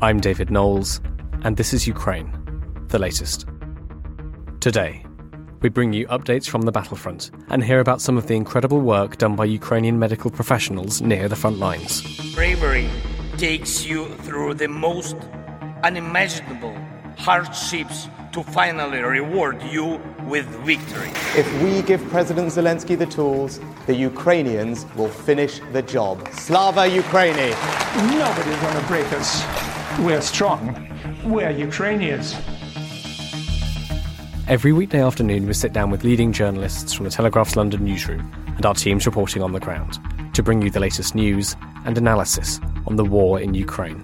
I'm David Knowles, and this is Ukraine, the latest. Today, we bring you updates from the battlefront and hear about some of the incredible work done by Ukrainian medical professionals near the front lines. Bravery takes you through the most unimaginable hardships to finally reward you with victory. If we give President Zelensky the tools, the Ukrainians will finish the job. Slava Ukraini! Nobody's gonna break us. We're strong. We're Ukrainians. Every weekday afternoon, we sit down with leading journalists from the Telegraph's London newsroom and our teams reporting on the ground to bring you the latest news and analysis on the war in Ukraine.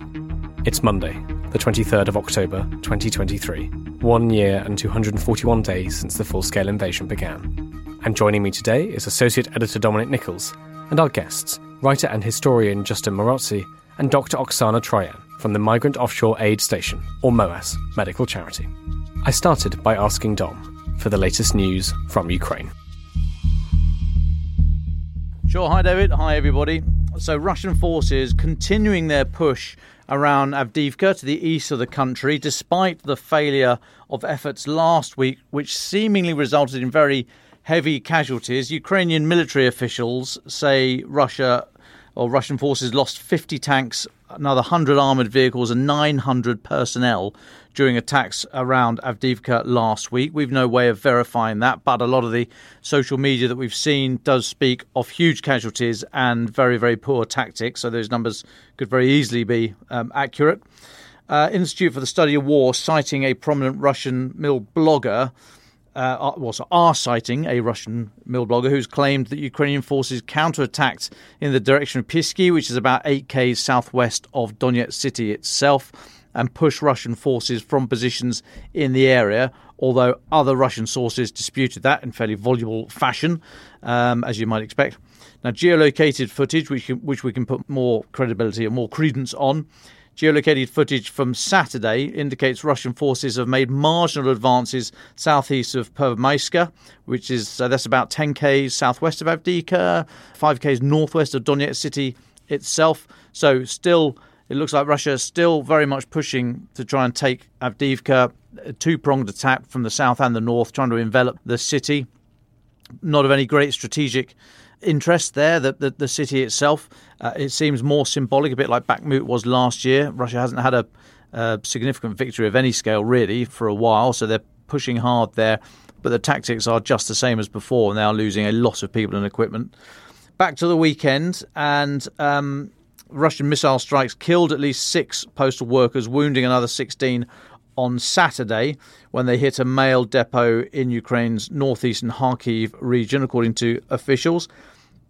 It's Monday, the 23rd of October, 2023, one year and 241 days since the full scale invasion began. And joining me today is Associate Editor Dominic Nicholls and our guests, writer and historian Justin Marozzi and Dr. Oksana Troyan from the Migrant Offshore Aid Station, or MOAS, medical charity. I started by asking Dom for the latest news from Ukraine. Sure. Hi, David. Hi, everybody. So, Russian forces continuing their push around Avdiivka to the east of the country, despite the failure of efforts last week, which seemingly resulted in very heavy casualties. Ukrainian military officials say Russia or Russian forces lost 50 tanks, another 100 armoured vehicles, and 900 personnel during attacks around Avdiivka last week. We've no way of verifying that, but a lot of the social media that we've seen does speak of huge casualties and very, very poor tactics. So those numbers could very easily be um, accurate. Uh, Institute for the Study of War, citing a prominent Russian milblogger, uh, well, so are citing a Russian milblogger who's claimed that Ukrainian forces counterattacked in the direction of Pisky, which is about 8 k's southwest of Donetsk city itself and push Russian forces from positions in the area, although other Russian sources disputed that in fairly voluble fashion, um, as you might expect. Now, geolocated footage, which, which we can put more credibility and more credence on, geolocated footage from Saturday indicates Russian forces have made marginal advances southeast of Pervomaiske, which is uh, that's about 10 k's southwest of Avdiivka, 5 k's northwest of Donetsk city itself. So, still it looks like Russia is still very much pushing to try and take Avdiivka, a two pronged attack from the south and the north, trying to envelop the city. Not of any great strategic interest there, the, the, the city itself. Uh, it seems more symbolic, a bit like Bakhmut was last year. Russia hasn't had a, a significant victory of any scale, really, for a while, so they're pushing hard there. But the tactics are just the same as before, now losing a lot of people and equipment. Back to the weekend, and um, Russian missile strikes killed at least six postal workers, wounding another 16 on Saturday when they hit a mail depot in Ukraine's northeastern Kharkiv region, according to officials.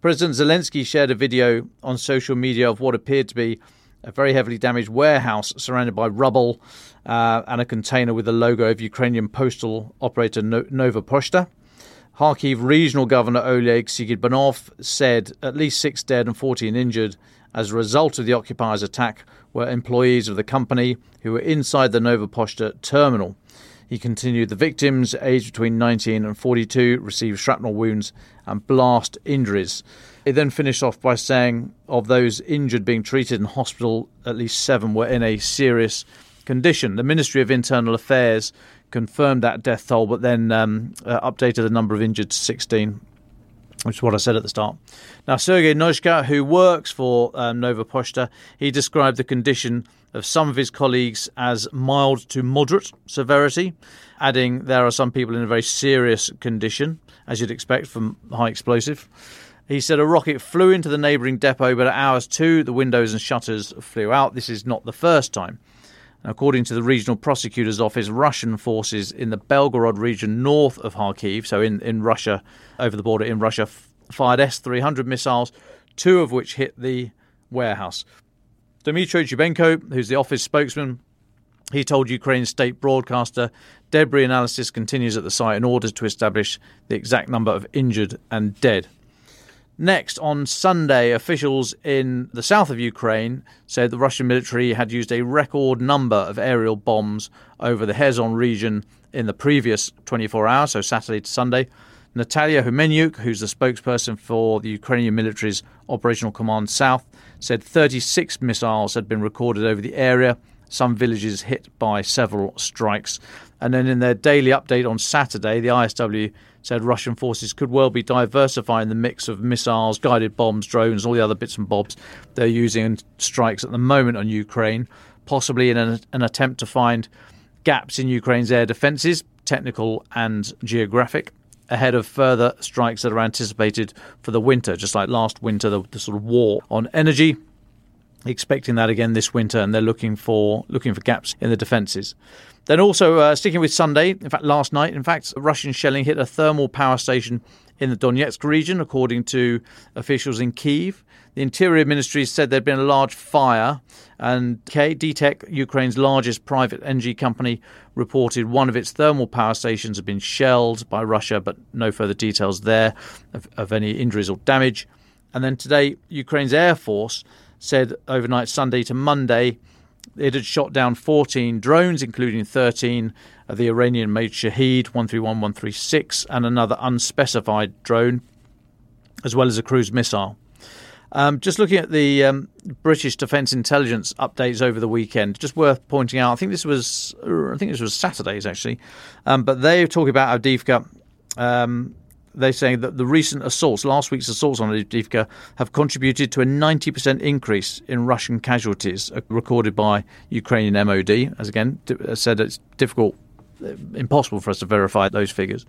President Zelensky shared a video on social media of what appeared to be a very heavily damaged warehouse surrounded by rubble uh, and a container with the logo of Ukrainian postal operator no- Nova Poshta. Kharkiv regional governor Oleg Syniehubov said at least six dead and 14 injured as a result of the occupiers' attack were employees of the company who were inside the Nova Poshta terminal. He continued the victims, aged between 19 and 42, received shrapnel wounds and blast injuries. He then finished off by saying of those injured being treated in hospital, at least seven were in a serious condition. The Ministry of Internal Affairs confirmed that death toll, but then um, uh, updated the number of injured to 16 which is what I said at the start. Now, Sergei Nozhka, who works for um, Nova Poshta, he described the condition of some of his colleagues as mild to moderate severity, adding there are some people in a very serious condition, as you'd expect from high explosive. He said a rocket flew into the neighbouring depot, but at hours two, the windows and shutters flew out. This is not the first time. According to the regional prosecutor's office, Russian forces in the Belgorod region north of Kharkiv, so in, in Russia, over the border in Russia, fired S 300 missiles, two of which hit the warehouse. Dmitry Chubenko, who's the office spokesman, he told Ukraine's state broadcaster debris analysis continues at the site in order to establish the exact number of injured and dead. Next, on Sunday, officials in the south of Ukraine said the Russian military had used a record number of aerial bombs over the Kherson region in the previous 24 hours, so Saturday to Sunday. Natalia Humenyuk, who's the spokesperson for the Ukrainian military's Operational Command South, said 36 missiles had been recorded over the area, some villages hit by several strikes. And then in their daily update on Saturday, the ISW said Russian forces could well be diversifying the mix of missiles, guided bombs, drones, all the other bits and bobs they're using in strikes at the moment on Ukraine, possibly in an, an attempt to find gaps in Ukraine's air defences, technical and geographic, ahead of further strikes that are anticipated for the winter, just like last winter, the, the sort of war on energy expecting that again this winter, and they're looking for looking for gaps in the defences. Then also uh, sticking with Sunday, in fact last night, in fact Russian shelling hit a thermal power station in the Donetsk region, according to officials in Kiev. The Interior Ministry said there'd been a large fire, and DTEK, Ukraine's largest private energy company, reported one of its thermal power stations had been shelled by Russia, but no further details there of, of any injuries or damage. And then today, Ukraine's Air Force said overnight Sunday to Monday it had shot down 14 drones, including 13 of the Iranian made Shahed 131 136 and another unspecified drone, as well as a cruise missile. Um, just looking at the um, British Defence Intelligence updates over the weekend, just worth pointing out. I think this was, I think this was Saturdays actually, um, but they're talking about Avdiivka. Um, they're saying that the recent assaults, last week's assaults on Avdiivka, have contributed to a 90% increase in Russian casualties uh, recorded by Ukrainian MOD. As again said, it's difficult, uh, impossible for us to verify those figures.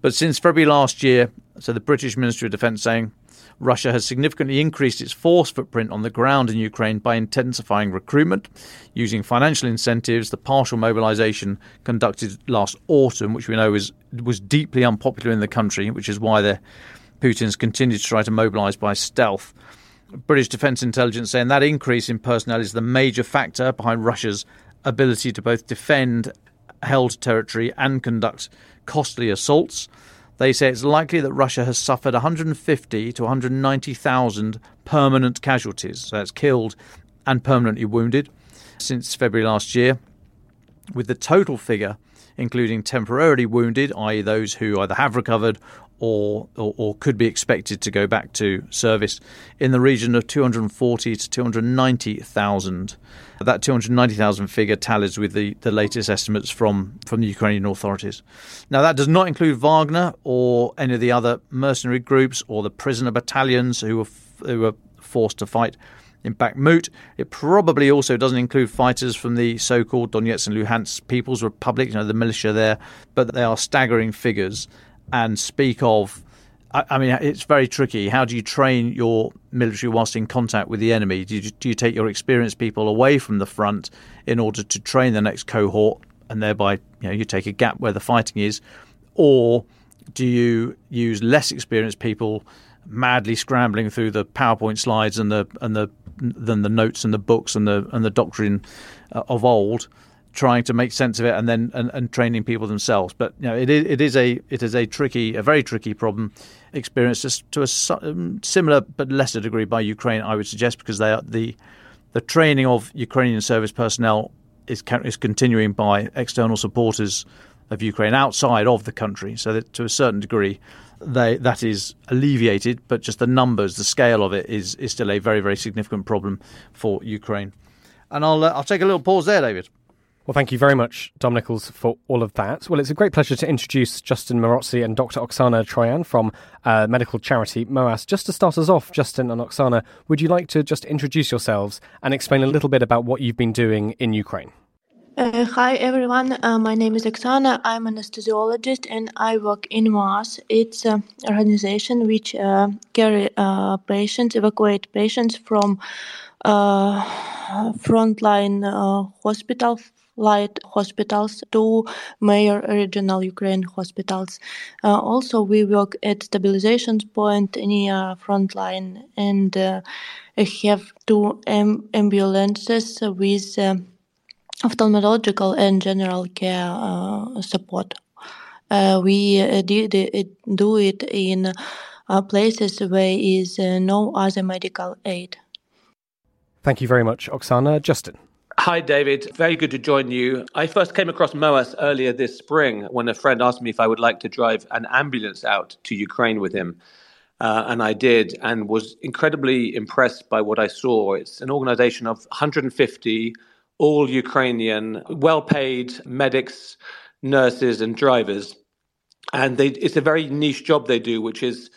But since February last year, so the British Ministry of Defence saying Russia has significantly increased its force footprint on the ground in Ukraine by intensifying recruitment, using financial incentives, the partial mobilization conducted last autumn, which we know is, was deeply unpopular in the country, which is why the Putin's continued to try to mobilize by stealth. British Defence Intelligence saying that increase in personnel is the major factor behind Russia's ability to both defend held territory and conduct costly assaults. They say it's likely that Russia has suffered 150 to 190,000 permanent casualties, so that's killed and permanently wounded, since February last year, with the total figure, including temporarily wounded, i.e., those who either have recovered or, or, or, could be expected to go back to service in the region of 240 to 290,000. That 290,000 figure tallies with the, the latest estimates from, from the Ukrainian authorities. Now, that does not include Wagner or any of the other mercenary groups or the prisoner battalions who were, who were forced to fight in Bakhmut. It probably also doesn't include fighters from the so-called Donetsk and Luhansk People's Republic, you know, the militia there, but they are staggering figures and speak of. I, mean, it's very tricky. How do you train your military whilst in contact with the enemy? Do you, do you take your experienced people away from the front in order to train the next cohort, and thereby you know you take a gap where the fighting is, or do you use less experienced people madly scrambling through the PowerPoint slides and the and the than the notes and the books and the and the doctrine uh, of old? Trying to make sense of it and then and, and training people themselves. But you know, it is, it is a it is a tricky, a very tricky problem experienced to a um, similar but lesser degree by Ukraine, I would suggest, because they are the the training of Ukrainian service personnel is is continuing by external supporters of Ukraine outside of the country. So that to a certain degree, they that is alleviated, but just the numbers, the scale of it is is still a very very significant problem for Ukraine. And I'll uh, I'll take a little pause there, David. Well, thank you very much, Dom Nicholls, for all of that. Well, it's a great pleasure to introduce Justin Marozzi and Dr. Oksana Troyan from uh, medical charity MOAS. Just to start us off, Justin and Oksana, would you like to just introduce yourselves and explain a little bit about what you've been doing in Ukraine? Uh, hi everyone, uh, my name is Oksana. I'm an anesthesiologist and I work in MOAS. It's an organization which uh, carry uh, patients, evacuate patients from uh, frontline uh, hospital light hospitals to major regional Ukraine hospitals. Uh, also, we work at stabilization point near frontline and uh, have two am- ambulances with uh, ophthalmological and general care uh, support. Uh, we uh, did it, do it in places where is no other medical aid. Thank you very much, Oksana. Justin. Hi, David. Very good to join you. I first came across MOAS earlier this spring when a friend asked me if I would like to drive an ambulance out to Ukraine with him. Uh, and I did, and was incredibly impressed by what I saw. It's an organization of 150 all Ukrainian, well paid medics, nurses, and drivers. And they, it's a very niche job they do, which is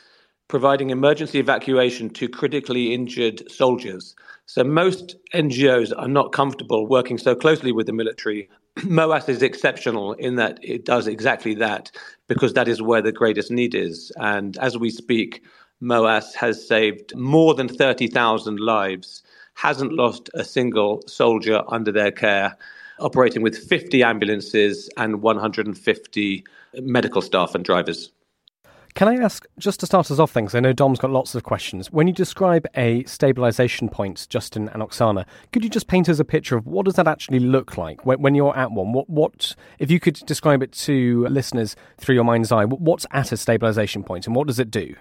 providing emergency evacuation to critically injured soldiers. So most NGOs are not comfortable working so closely with the military. MOAS is exceptional in that it does exactly that because that is where the greatest need is. And as we speak, MOAS has saved more than 30,000 lives, hasn't lost a single soldier under their care, operating with 50 ambulances and 150 medical staff and drivers. Can I ask, just to start us off things, I know Dom's got lots of questions. When you describe a stabilization point, Justin and Oksana, could you just paint us a picture of what does that actually look like when, when you're at one? What, what, if you could describe it to listeners through your mind's eye, what's at a stabilization point and what does it do?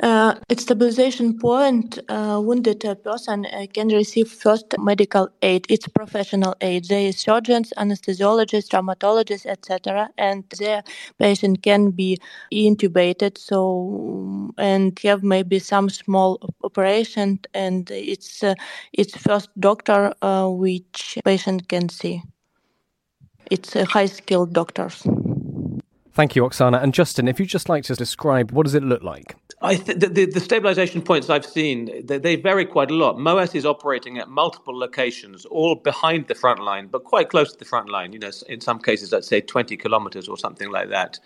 Uh, at stabilization point, uh, wounded person uh, can receive first medical aid. It's professional aid. There is surgeons, anesthesiologists, traumatologists, etc., and the patient can be intubated. So and have maybe some small operation, and it's uh, it's first doctor uh, which patient can see. It's a high skilled doctors. Thank you, Oksana. And Justin, if you'd just like to describe what does it look like? I th- the, the, the, stabilization points I've seen, they, they, vary quite a lot. MOAS is operating at multiple locations, all behind the front line, but quite close to the front line. You know, in some cases, let's say 20 kilometers or something like that.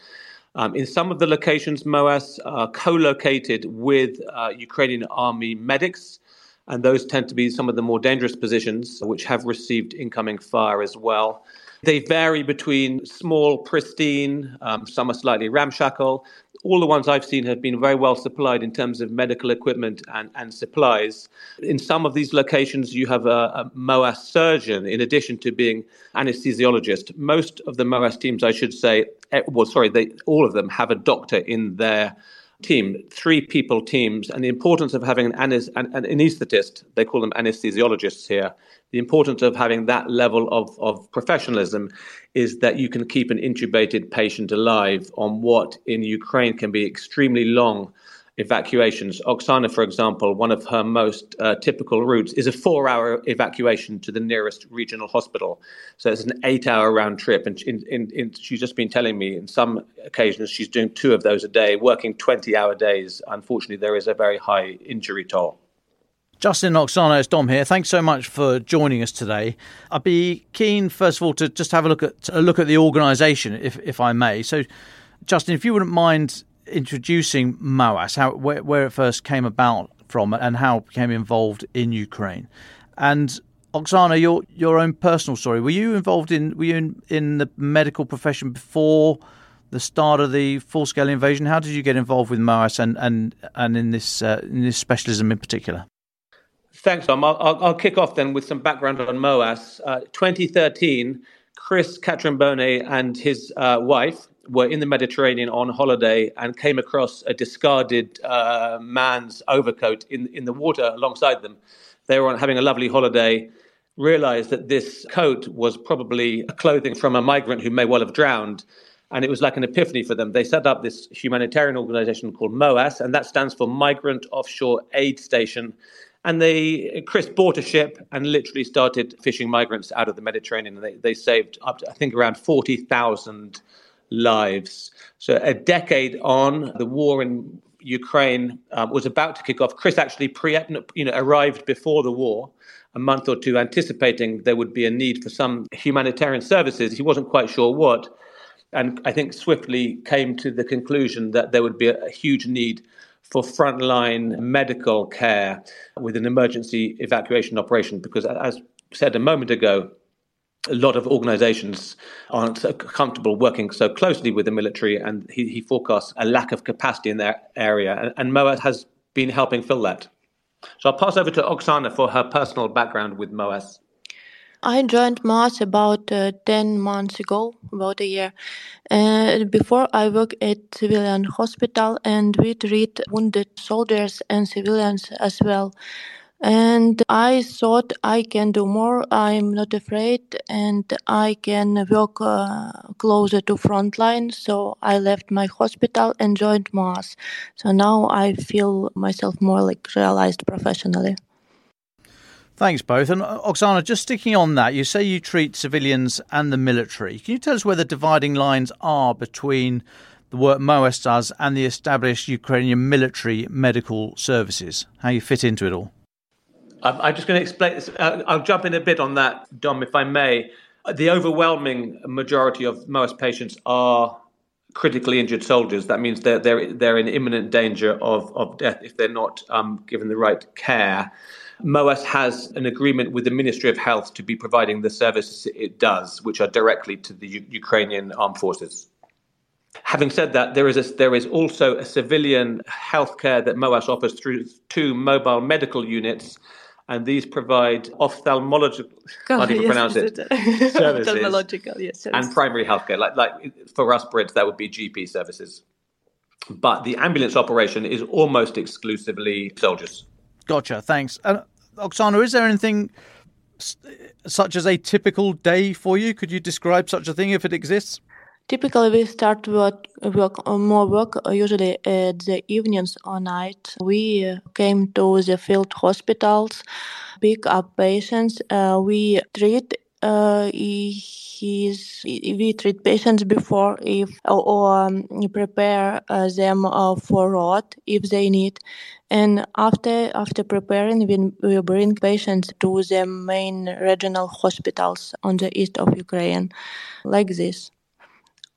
Um, in some of the locations, MOAS are co-located with uh, Ukrainian army medics, and those tend to be some of the more dangerous positions, which have received incoming fire as well. They vary between small, pristine, um, some are slightly ramshackle. All the ones I've seen have been very well supplied in terms of medical equipment and, and supplies. In some of these locations, you have a, a MOAS surgeon in addition to being anesthesiologist. Most of the MOAS teams, I should say, eh, well, sorry, they, all of them have a doctor in their team, three people teams, and the importance of having an, an, an anesthetist, they call them anesthesiologists here, the importance of having that level of, of professionalism is that you can keep an intubated patient alive on what in Ukraine can be extremely long evacuations. Oksana, for example, one of her most uh, typical routes is a four hour evacuation to the nearest regional hospital. So it's an eight hour round trip. And in, in, in, she's just been telling me in some occasions she's doing two of those a day, working 20 hour days. Unfortunately, there is a very high injury toll. Justin Oksana, it's Dom here. Thanks so much for joining us today. I'd be keen, first of all, to just have a look at a look at the organisation, if if I may. So, Justin, if you wouldn't mind introducing MOAS, how where, where it first came about from, and how it became involved in Ukraine, and Oksana, your your own personal story. Were you involved in were you in, in the medical profession before the start of the full scale invasion? How did you get involved with MOAS and and and in this uh, in this specialism in particular? Thanks, Dom. I'll, I'll, I'll, kick off then with some background on MOAS. Uh, 2013, Chris Catrambone and his uh, wife were in the Mediterranean on holiday and came across a discarded uh, man's overcoat in, in the water alongside them. They were on, having a lovely holiday, realized that this coat was probably clothing from a migrant who may well have drowned. And it was like an epiphany for them. They set up this humanitarian organization called MOAS, and that stands for Migrant Offshore Aid Station. And they Chris bought a ship and literally started fishing migrants out of the Mediterranean. They, they saved up to, I think around forty thousand lives. So a decade on, the war in Ukraine um, was about to kick off. Chris actually pre, you know, arrived before the war, a month or two, anticipating there would be a need for some humanitarian services. He wasn't quite sure what, and I think swiftly came to the conclusion that there would be a, a huge need for frontline medical care with an emergency evacuation operation. Because, as said a moment ago, a lot of organizations aren't so comfortable working so closely with the military, and he, he forecasts a lack of capacity in that area. And, and MOAS has been helping fill that. So I'll pass over to Oksana for her personal background with MOAS. I joined MOAS about uh, 10 months ago, about a year. Uh, before I worked at civilian hospital and we treat wounded soldiers and civilians as well. And I thought I can do more. I'm not afraid and I can work uh, closer to frontline. So I left my hospital and joined MOAS. So now I feel myself more like realized professionally. Thanks, both. And uh, Oksana, just sticking on that, you say you treat civilians and the military. Can you tell us where the dividing lines are between the work MOAS does and the established Ukrainian military medical services? How you fit into it all? I'm just going to explain this. Uh, I'll jump in a bit on that, Dom, if I may. The overwhelming majority of MOAS patients are critically injured soldiers. That means they're they're they're in imminent danger of of death if they're not um, given the right care. MOAS has an agreement with the Ministry of Health to be providing the services it does, which are directly to the U- Ukrainian armed forces. Having said that, there is a, there is also a civilian healthcare that MOAS offers through two mobile medical units and these provide ophthalmological, oh, can't even yes, pronounce it, services, ophthalmological, yes, and primary healthcare. Like, like for us Brits, that would be GP services. But the ambulance operation is almost exclusively soldiers. Gotcha. Thanks. Uh, Oksana, is there anything such as a typical day for you? Could you describe such a thing if it exists? Typically, we start work, work more work uh, usually at the evenings or night. We uh, came to the field hospitals, pick up patients. Uh, we treat uh, he's, we treat patients before if or um, prepare uh, them uh, for ROT if they need and after after preparing we, we bring patients to the main regional hospitals on the east of Ukraine like this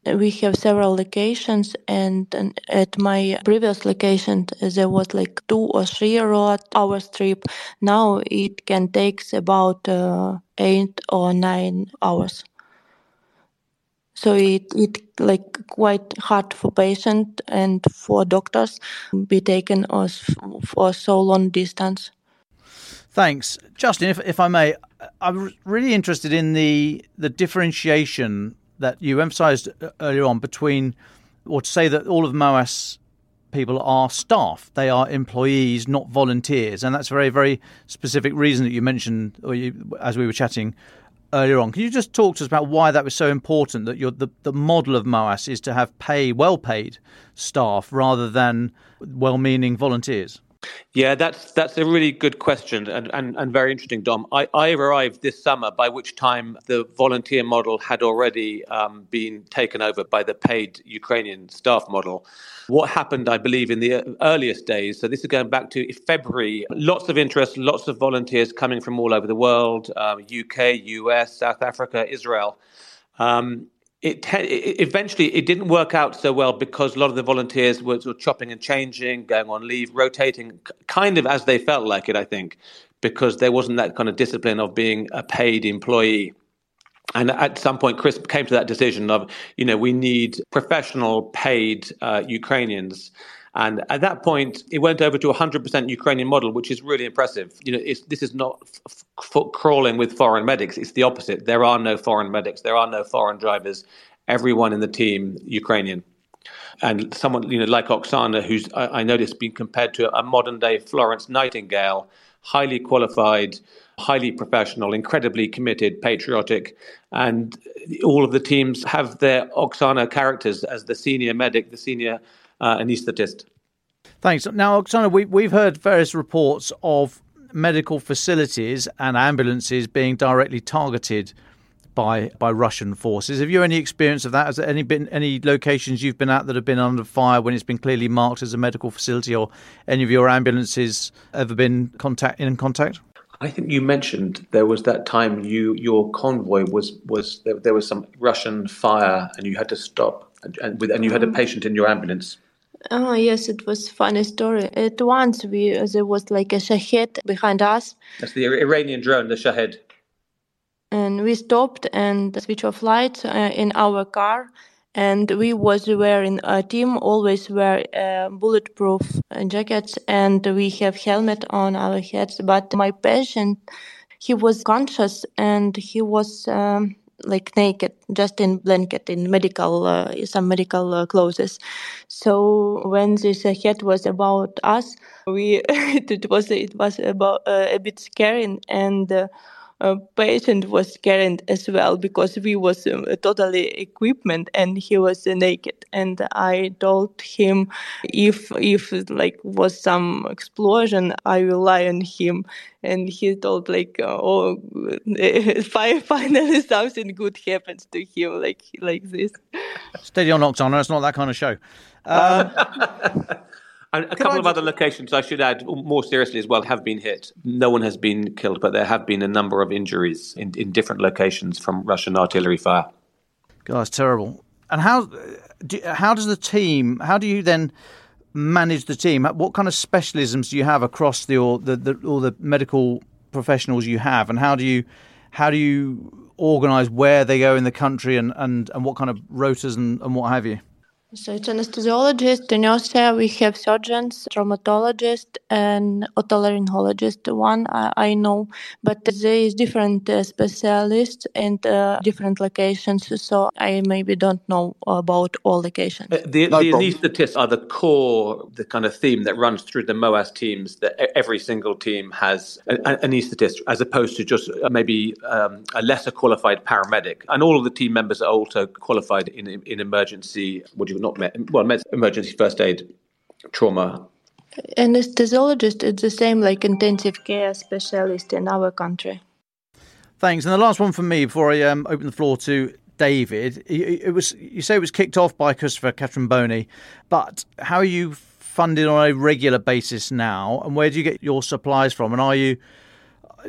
we have several locations and, and, at my previous location there was like two or three hours trip. Now it can take about uh, eight or nine hours. So it it like quite hard for patient and for doctors be taken us for so long distance. Thanks. Justin if, if i may i'm really interested in the the differentiation that you emphasised uh, earlier on between, or to say that all of MOAS people are staff; they are employees, not volunteers, and that's a very, very specific reason that you mentioned, or you, as we were chatting earlier on. Can you just talk to us about why that was so important? That the the model of MOAS is to have pay well paid staff rather than well meaning volunteers. Yeah, that's that's a really good question and, and, and very interesting, Dom. I, I arrived this summer, by which time the volunteer model had already um, been taken over by the paid Ukrainian staff model. What happened, I believe, in the earliest days, so this is going back to February, lots of interest, lots of volunteers coming from all over the world UK, US, South Africa, Israel. Um, it, it, eventually it didn't work out so well because a lot of the volunteers were chopping and changing, going on leave, rotating, kind of as they felt like it. I think because there wasn't that kind of discipline of being a paid employee. And at some point, Chris came to that decision of, you know, we need professional paid uh, Ukrainians. And at that point, it went over to a 100% Ukrainian model, which is really impressive. You know, this is not f- f- crawling with foreign medics. It's the opposite. There are no foreign medics. There are no foreign drivers. Everyone in the team, Ukrainian. And someone, you know, like Oksana, who's, I, I noticed, being compared to a modern day Florence Nightingale, highly qualified, highly professional, incredibly committed, patriotic. And all of the teams have their Oksana characters as the senior medic, the senior uh, anaesthetist. Thanks. Now, Oksana, we, we've heard various reports of medical facilities and ambulances being directly targeted by by Russian forces. Have you any experience of that? Has there any been any locations you've been at that have been under fire when it's been clearly marked as a medical facility, or any of your ambulances ever been contact in contact? I think you mentioned there was that time you your convoy was was there, there was some Russian fire and you had to stop and, and, with, and you had a patient in your ambulance. Oh yes, it was funny story. At once we there was like a shahed behind us. That's the Iranian drone, the Shahed and we stopped and switch off lights uh, in our car and we was wearing a team always wear uh, bulletproof jackets and we have helmet on our heads but my patient he was conscious and he was um, like naked just in blanket in medical uh, some medical uh, clothes. So when this uh, head was about us we it was it was about uh, a bit scary and uh, patient was carried as well because we was um, totally equipment and he was uh, naked. And i told him if if like was some explosion i will lie on him. And he told like oh finally something good happens to him like like this. Steady on oksana it's not that kind of show. Um, And a couple of other locations, I should add, more seriously as well, have been hit. No one has been killed, but there have been a number of injuries in, in different locations from Russian artillery fire. God, it's terrible. And how do, how does the team? How do you then manage the team? What kind of specialisms do you have across the all the, the all the medical professionals you have, and how do you how do you organise where they go in the country and, and, and what kind of rotas and, and what have you? So it's anesthesiologist, the nurse we have surgeons, traumatologist, and otolaryngologist. One I, I know, but there is different uh, specialists and uh, different locations. So I maybe don't know about all locations. Uh, the, no the anaesthetists are the core, the kind of theme that runs through the MOAS teams. That every single team has an anaesthetist, as opposed to just uh, maybe um, a lesser qualified paramedic. And all of the team members are also qualified in in emergency. What do you not med, well, med, emergency first aid, trauma. Anesthesiologist is the same like intensive care specialist in our country. Thanks. And the last one from me before I um, open the floor to David. It was you say it was kicked off by Christopher Catrambone, but how are you funded on a regular basis now, and where do you get your supplies from? And are you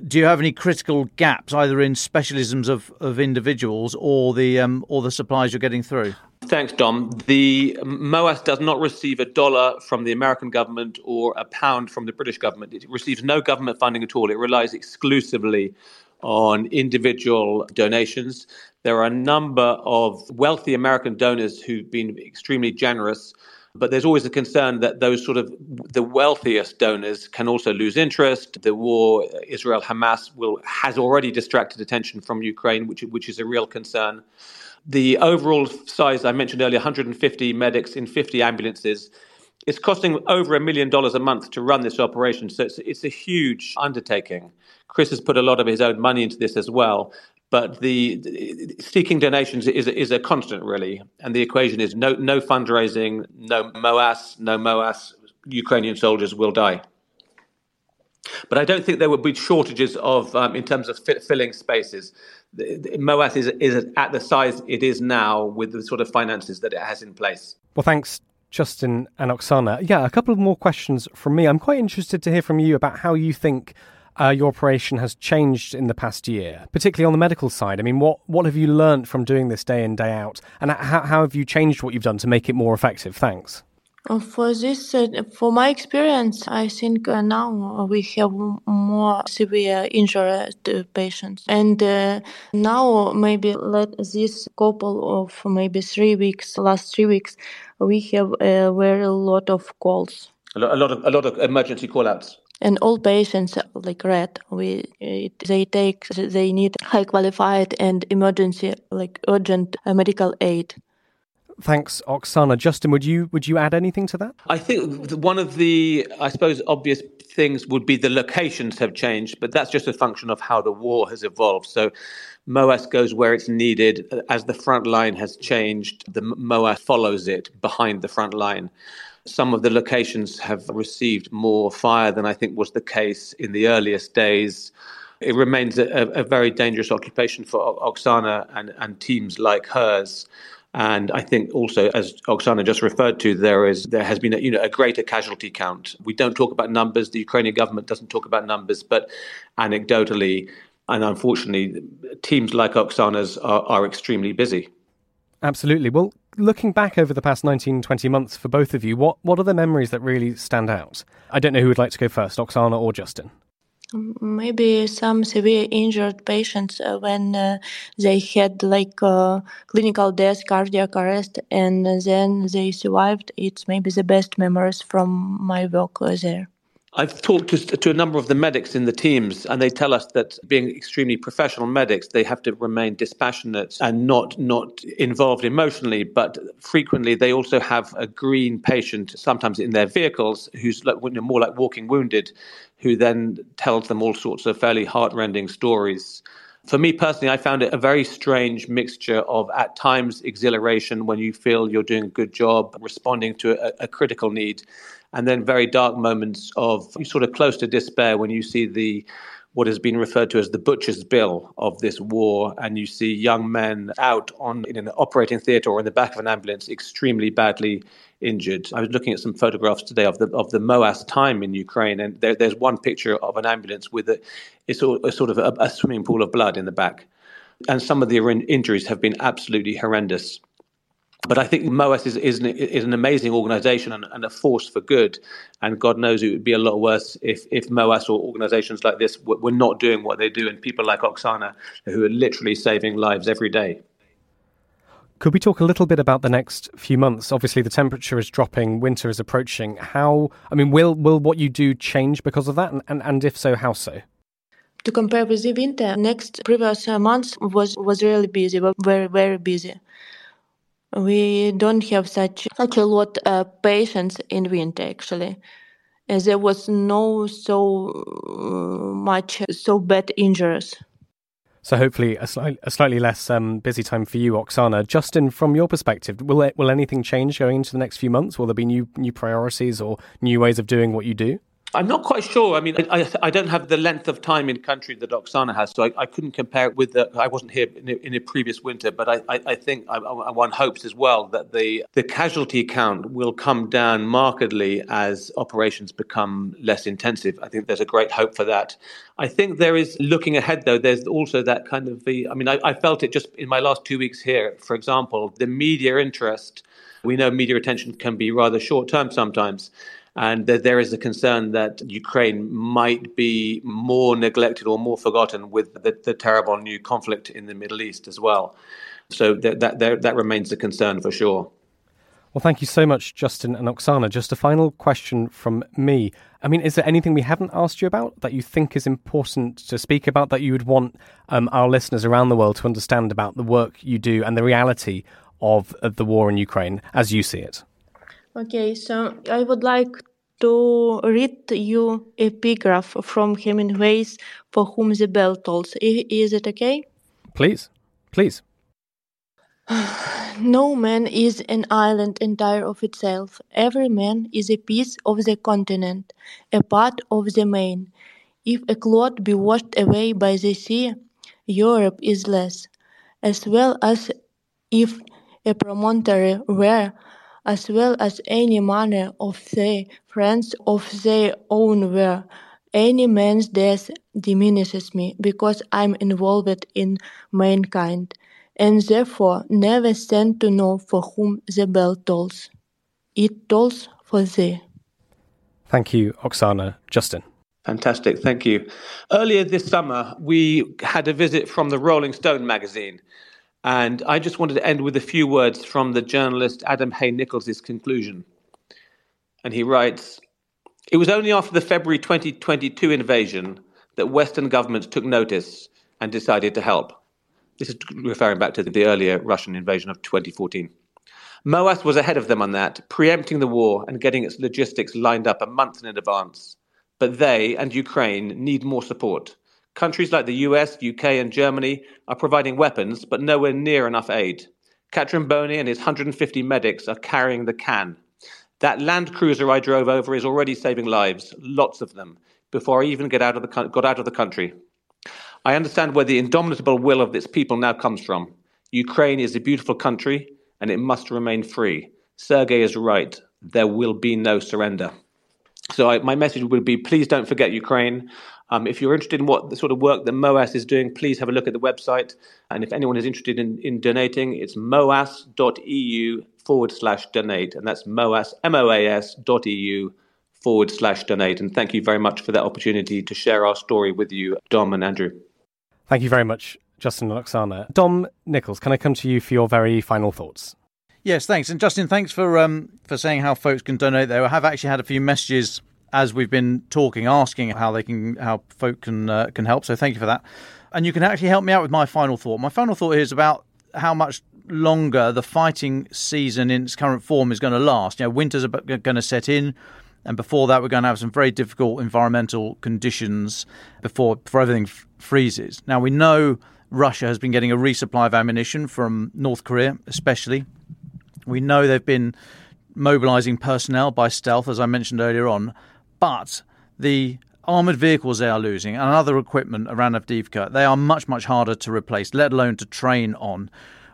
do you have any critical gaps either in specialisms of, of individuals or the um, or the supplies you're getting through? Thanks, Dom. The MOAS does not receive a dollar from the American government or a pound from the British government. It receives no government funding at all. It relies exclusively on individual donations. There are a number of wealthy American donors who've been extremely generous but there's always a concern that those sort of the wealthiest donors can also lose interest. The war, Israel Hamas, will has already distracted attention from Ukraine, which which is a real concern. The overall size I mentioned earlier, 150 medics in 50 ambulances. It's costing over a million dollars a month to run this operation, so it's, it's a huge undertaking. Chris has put a lot of his own money into this as well but the, seeking donations is is a constant really, and the equation is no no fundraising, no MOAS, no MOAS. Ukrainian soldiers will die. But I don't think there will be shortages of um, in terms of fit, filling spaces. The, the MOAS is is at the size it is now with the sort of finances that it has in place. Well, thanks. Justin and Oksana. Yeah, a couple of more questions from me. I'm quite interested to hear from you about how you think uh, your operation has changed in the past year, particularly on the medical side? I mean, what, what have you learned from doing this day in, day out? And how, how have you changed what you've done to make it more effective? Thanks. Uh, for this, uh, for my experience, I think uh, now we have more severe injured patients, and uh, now maybe let this couple of maybe three weeks, last three weeks, we have a very lot of calls. A lot of a lot of emergency call-outs. And all patients like red we it, they take they need high qualified and emergency like urgent uh, medical aid Thanks, Oksana. Justin, would you would you add anything to that? I think one of the, I suppose, obvious things would be the locations have changed, but that's just a function of how the war has evolved. So, MOAS goes where it's needed. As the front line has changed, the MOAS follows it behind the front line. Some of the locations have received more fire than I think was the case in the earliest days. It remains a, a very dangerous occupation for Oksana and, and teams like hers. And I think also, as Oksana just referred to, there is there has been a, you know a greater casualty count. We don't talk about numbers. The Ukrainian government doesn't talk about numbers, but anecdotally and unfortunately, teams like Oksana's are, are extremely busy. Absolutely. Well, looking back over the past 19, 20 months for both of you, what, what are the memories that really stand out? I don't know who would like to go first, Oksana or Justin. Maybe some severe injured patients uh, when uh, they had like uh, clinical death, cardiac arrest, and then they survived. It's maybe the best memories from my work there. I've talked to, to a number of the medics in the teams, and they tell us that being extremely professional medics, they have to remain dispassionate and not not involved emotionally. But frequently, they also have a green patient, sometimes in their vehicles, who's like, more like walking wounded, who then tells them all sorts of fairly heartrending stories. For me personally, I found it a very strange mixture of at times exhilaration when you feel you're doing a good job responding to a, a critical need and then very dark moments of sort of close to despair when you see the what has been referred to as the butcher's bill of this war, and you see young men out on in an operating theatre or in the back of an ambulance, extremely badly injured. I was looking at some photographs today of the of the MOAS time in Ukraine, and there, there's one picture of an ambulance with a, it's a, a sort of a, a, swimming pool of blood in the back, and some of the injuries have been absolutely horrendous. But I think MOAS is, is, an, is an amazing organization and, and, a force for good. And God knows it would be a lot worse if, if MOAS or organizations like this were, were not doing what they do, and people like Oksana, who are literally saving lives every day. Could we talk a little bit about the next few months? Obviously, the temperature is dropping, winter is approaching. How, I mean, will, will what you do change because of that? And, and, and if so, how so? To compare with the winter, next previous months was, was really busy, very, very busy we don't have such such a lot of uh, patients in winter actually as there was no so uh, much so bad injuries. So hopefully a, sli- a slightly less um, busy time for you Oksana. Justin from your perspective will it, will anything change going into the next few months? Will there be new new priorities or new ways of doing what you do I'm not quite sure. I mean, I, I, don't have the length of time in country that Oksana has, so I, I couldn't compare it with the. I wasn't here in a, in a previous winter, but I, I think one hopes as well that the the casualty count will come down markedly as operations become less intensive. I think there's a great hope for that. I think there is looking ahead though. There's also that kind of the. I mean, I, I felt it just in my last two weeks here. For example, the media interest. We know media attention can be rather short term sometimes and there is a concern that Ukraine might be more neglected or more forgotten with the, the terrible new conflict in the Middle East as well. So that that that, that remains a concern for sure. Well, thank you so much, Justin and Oksana. Just a final question from me. I mean, is there anything we haven't asked you about that you think is important to speak about that you would want um, our listeners around the world to understand about the work you do and the reality of, of the war in Ukraine as you see it? Okay, so I would like to read you epigraph from Hemingway's For Whom the Bell Tolls. Is it okay? Please, please. no man is an island entire of itself. Every man is a piece of the continent, a part of the main. If a cloud be washed away by the sea, Europe is less, as well as if a promontory were as well as any manner of the friends of their own were. Any man's death diminishes me because I'm involved in mankind, and therefore never stand to know for whom the bell tolls. It tolls for thee. Thank you, Oksana. Justin. Fantastic, thank you. Earlier this summer, we had a visit from the Rolling Stone magazine and I just wanted to end with a few words from the journalist Adam Hay-Nicholls' conclusion. And he writes It was only after the February 2022 invasion that Western governments took notice and decided to help. This is referring back to the earlier Russian invasion of 2014. MOAS was ahead of them on that, preempting the war and getting its logistics lined up a month in advance. But they and Ukraine need more support. Countries like the US, UK, and Germany are providing weapons, but nowhere near enough aid. Catrambone and his 150 medics are carrying the can. That Land Cruiser I drove over is already saving lives, lots of them, before I even get out of the, got out of the country. I understand where the indomitable will of its people now comes from. Ukraine is a beautiful country and it must remain free. Sergei is right. There will be no surrender. So I, my message would be please don't forget Ukraine. Um, if you're interested in what the sort of work that MOAS is doing, please have a look at the website. And if anyone is interested in, in donating, it's moas.eu forward slash donate. And that's moas, M-O-A-S dot EU forward slash donate. And thank you very much for that opportunity to share our story with you, Dom and Andrew. Thank you very much, Justin and Oksana. Dom Nicholls, can I come to you for your very final thoughts? Yes, thanks. And Justin, thanks for um, for saying how folks can donate there. I have actually had a few messages as we've been talking, asking how they can, how folk can uh, can help. So thank you for that. And you can actually help me out with my final thought. My final thought is about how much longer the fighting season in its current form is going to last. You know, winter's going to set in, and before that, we're going to have some very difficult environmental conditions before before everything f- freezes. Now we know Russia has been getting a resupply of ammunition from North Korea, especially. We know they've been mobilizing personnel by stealth, as I mentioned earlier on. But the armored vehicles they are losing and other equipment around Avdiivka, they are much, much harder to replace, let alone to train on.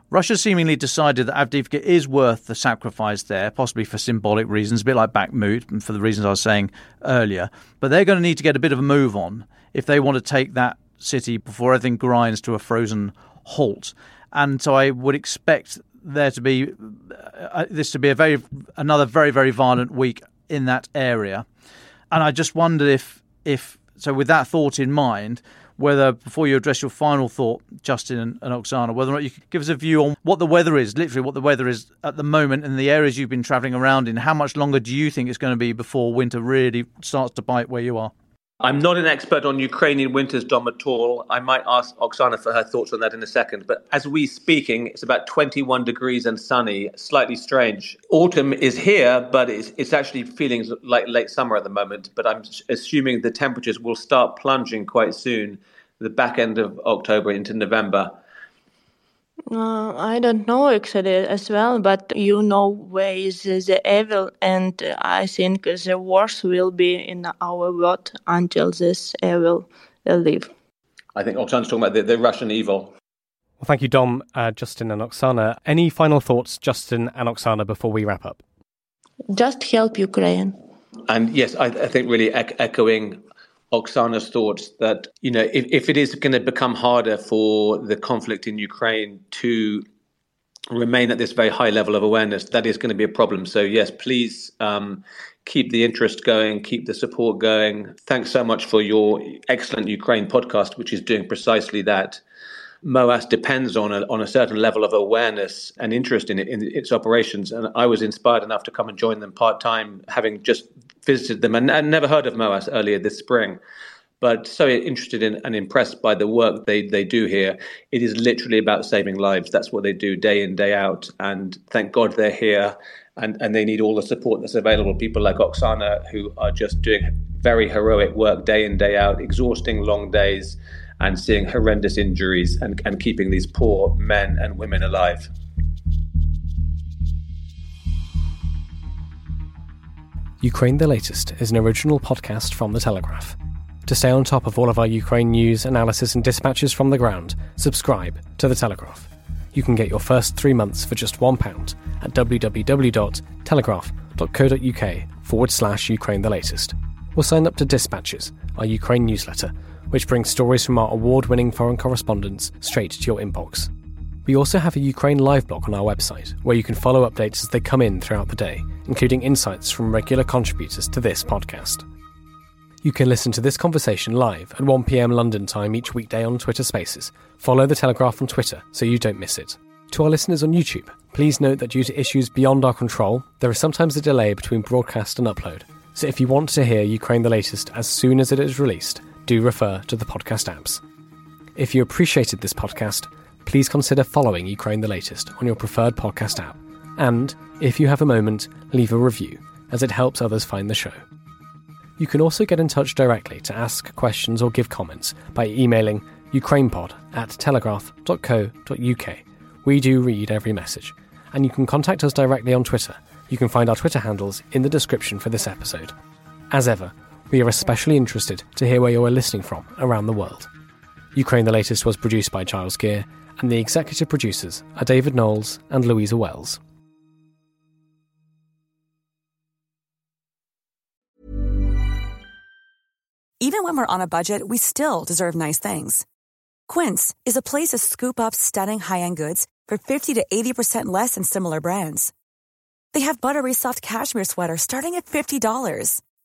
Russia seemingly decided that Avdiivka is worth the sacrifice there, possibly for symbolic reasons, a bit like Bakhmut, and for the reasons I was saying earlier. But they're going to need to get a bit of a move on if they want to take that city before everything grinds to a frozen halt. And so I would expect there to be uh, this to be a very another very very violent week in that area and I just wondered if if so with that thought in mind, whether before you address your final thought, Justin and, and, Oksana, whether or not you could give us a view on what the weather is, literally what the weather is at the moment in the areas you've been travelling around in. How much longer do you think it's going to be before winter really starts to bite where you are? I'm not an expert on Ukrainian winters, Dom, at all. I might ask Oksana for her thoughts on that in a second. But as we speaking, it's about 21 degrees and sunny, slightly strange. Autumn is here, but it's, it's actually feeling like late summer at the moment. But I'm assuming the temperatures will start plunging quite soon, the back end of October into November. Uh, I don't know actually as well, but you know where is the evil, and I think the worst will be in our world until this evil will leave. I think Oksana's talking about the, the Russian evil. Well, thank you, Dom, uh, Justin, and Oksana. Any final thoughts, Justin and Oksana, before we wrap up? Just help Ukraine. And yes, I, I think really e- echoing Oksana's thoughts that you know if, if it is going to become harder for the conflict in Ukraine to remain at this very high level of awareness, that is going to be a problem. So yes, please um, keep the interest going, keep the support going. Thanks so much for your excellent Ukraine podcast, which is doing precisely that. MOAS depends on a, on a certain level of awareness and interest in, it, in its operations. And I was inspired enough to come and join them part time, having just visited them and, and never heard of MOAS earlier this spring. But so interested in and impressed by the work they, they do here. It is literally about saving lives. That's what they do day in, day out. And thank God they're here and, and they need all the support that's available. People like Oksana, who are just doing very heroic work day in, day out, exhausting long days and seeing horrendous injuries and, and keeping these poor men and women alive. Ukraine the Latest is an original podcast from The Telegraph. To stay on top of all of our Ukraine news, analysis, and dispatches from the ground, subscribe to The Telegraph. You can get your first three months for just £1 at www.telegraph.co.uk forward slash Ukraine the Latest. Or sign up to Dispatches, our Ukraine newsletter, which brings stories from our award winning foreign correspondents straight to your inbox. We also have a Ukraine live blog on our website, where you can follow updates as they come in throughout the day, including insights from regular contributors to this podcast. You can listen to this conversation live at 1pm London time each weekday on Twitter Spaces. Follow The Telegraph on Twitter so you don't miss it. To our listeners on YouTube, please note that due to issues beyond our control, there is sometimes a delay between broadcast and upload. So if you want to hear Ukraine the latest as soon as it is released, do refer to the podcast apps. If you appreciated this podcast, please consider following Ukraine the Latest on your preferred podcast app. And, if you have a moment, leave a review, as it helps others find the show. You can also get in touch directly to ask questions or give comments by emailing ukrainepod at telegraph.co.uk. We do read every message, and you can contact us directly on Twitter You can find our Twitter handles in the description for this episode. As ever, we are especially interested to hear where you are listening from around the world. Ukraine the Latest was produced by Giles Gear, and the executive producers are David Knowles and Louisa Wells. Even when we're on a budget, we still deserve nice things. Quince is a place to scoop up stunning high end goods for 50 to 80% less than similar brands. They have buttery soft cashmere sweaters starting at $50,